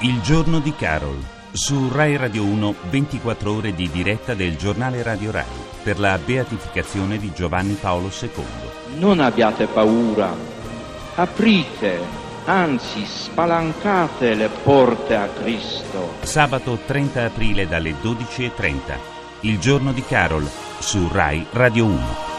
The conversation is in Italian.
Il giorno di Carol. Su Rai Radio 1 24 ore di diretta del giornale Radio Rai per la beatificazione di Giovanni Paolo II. Non abbiate paura, aprite, anzi spalancate le porte a Cristo. Sabato 30 aprile dalle 12.30. Il giorno di Carol su Rai Radio 1.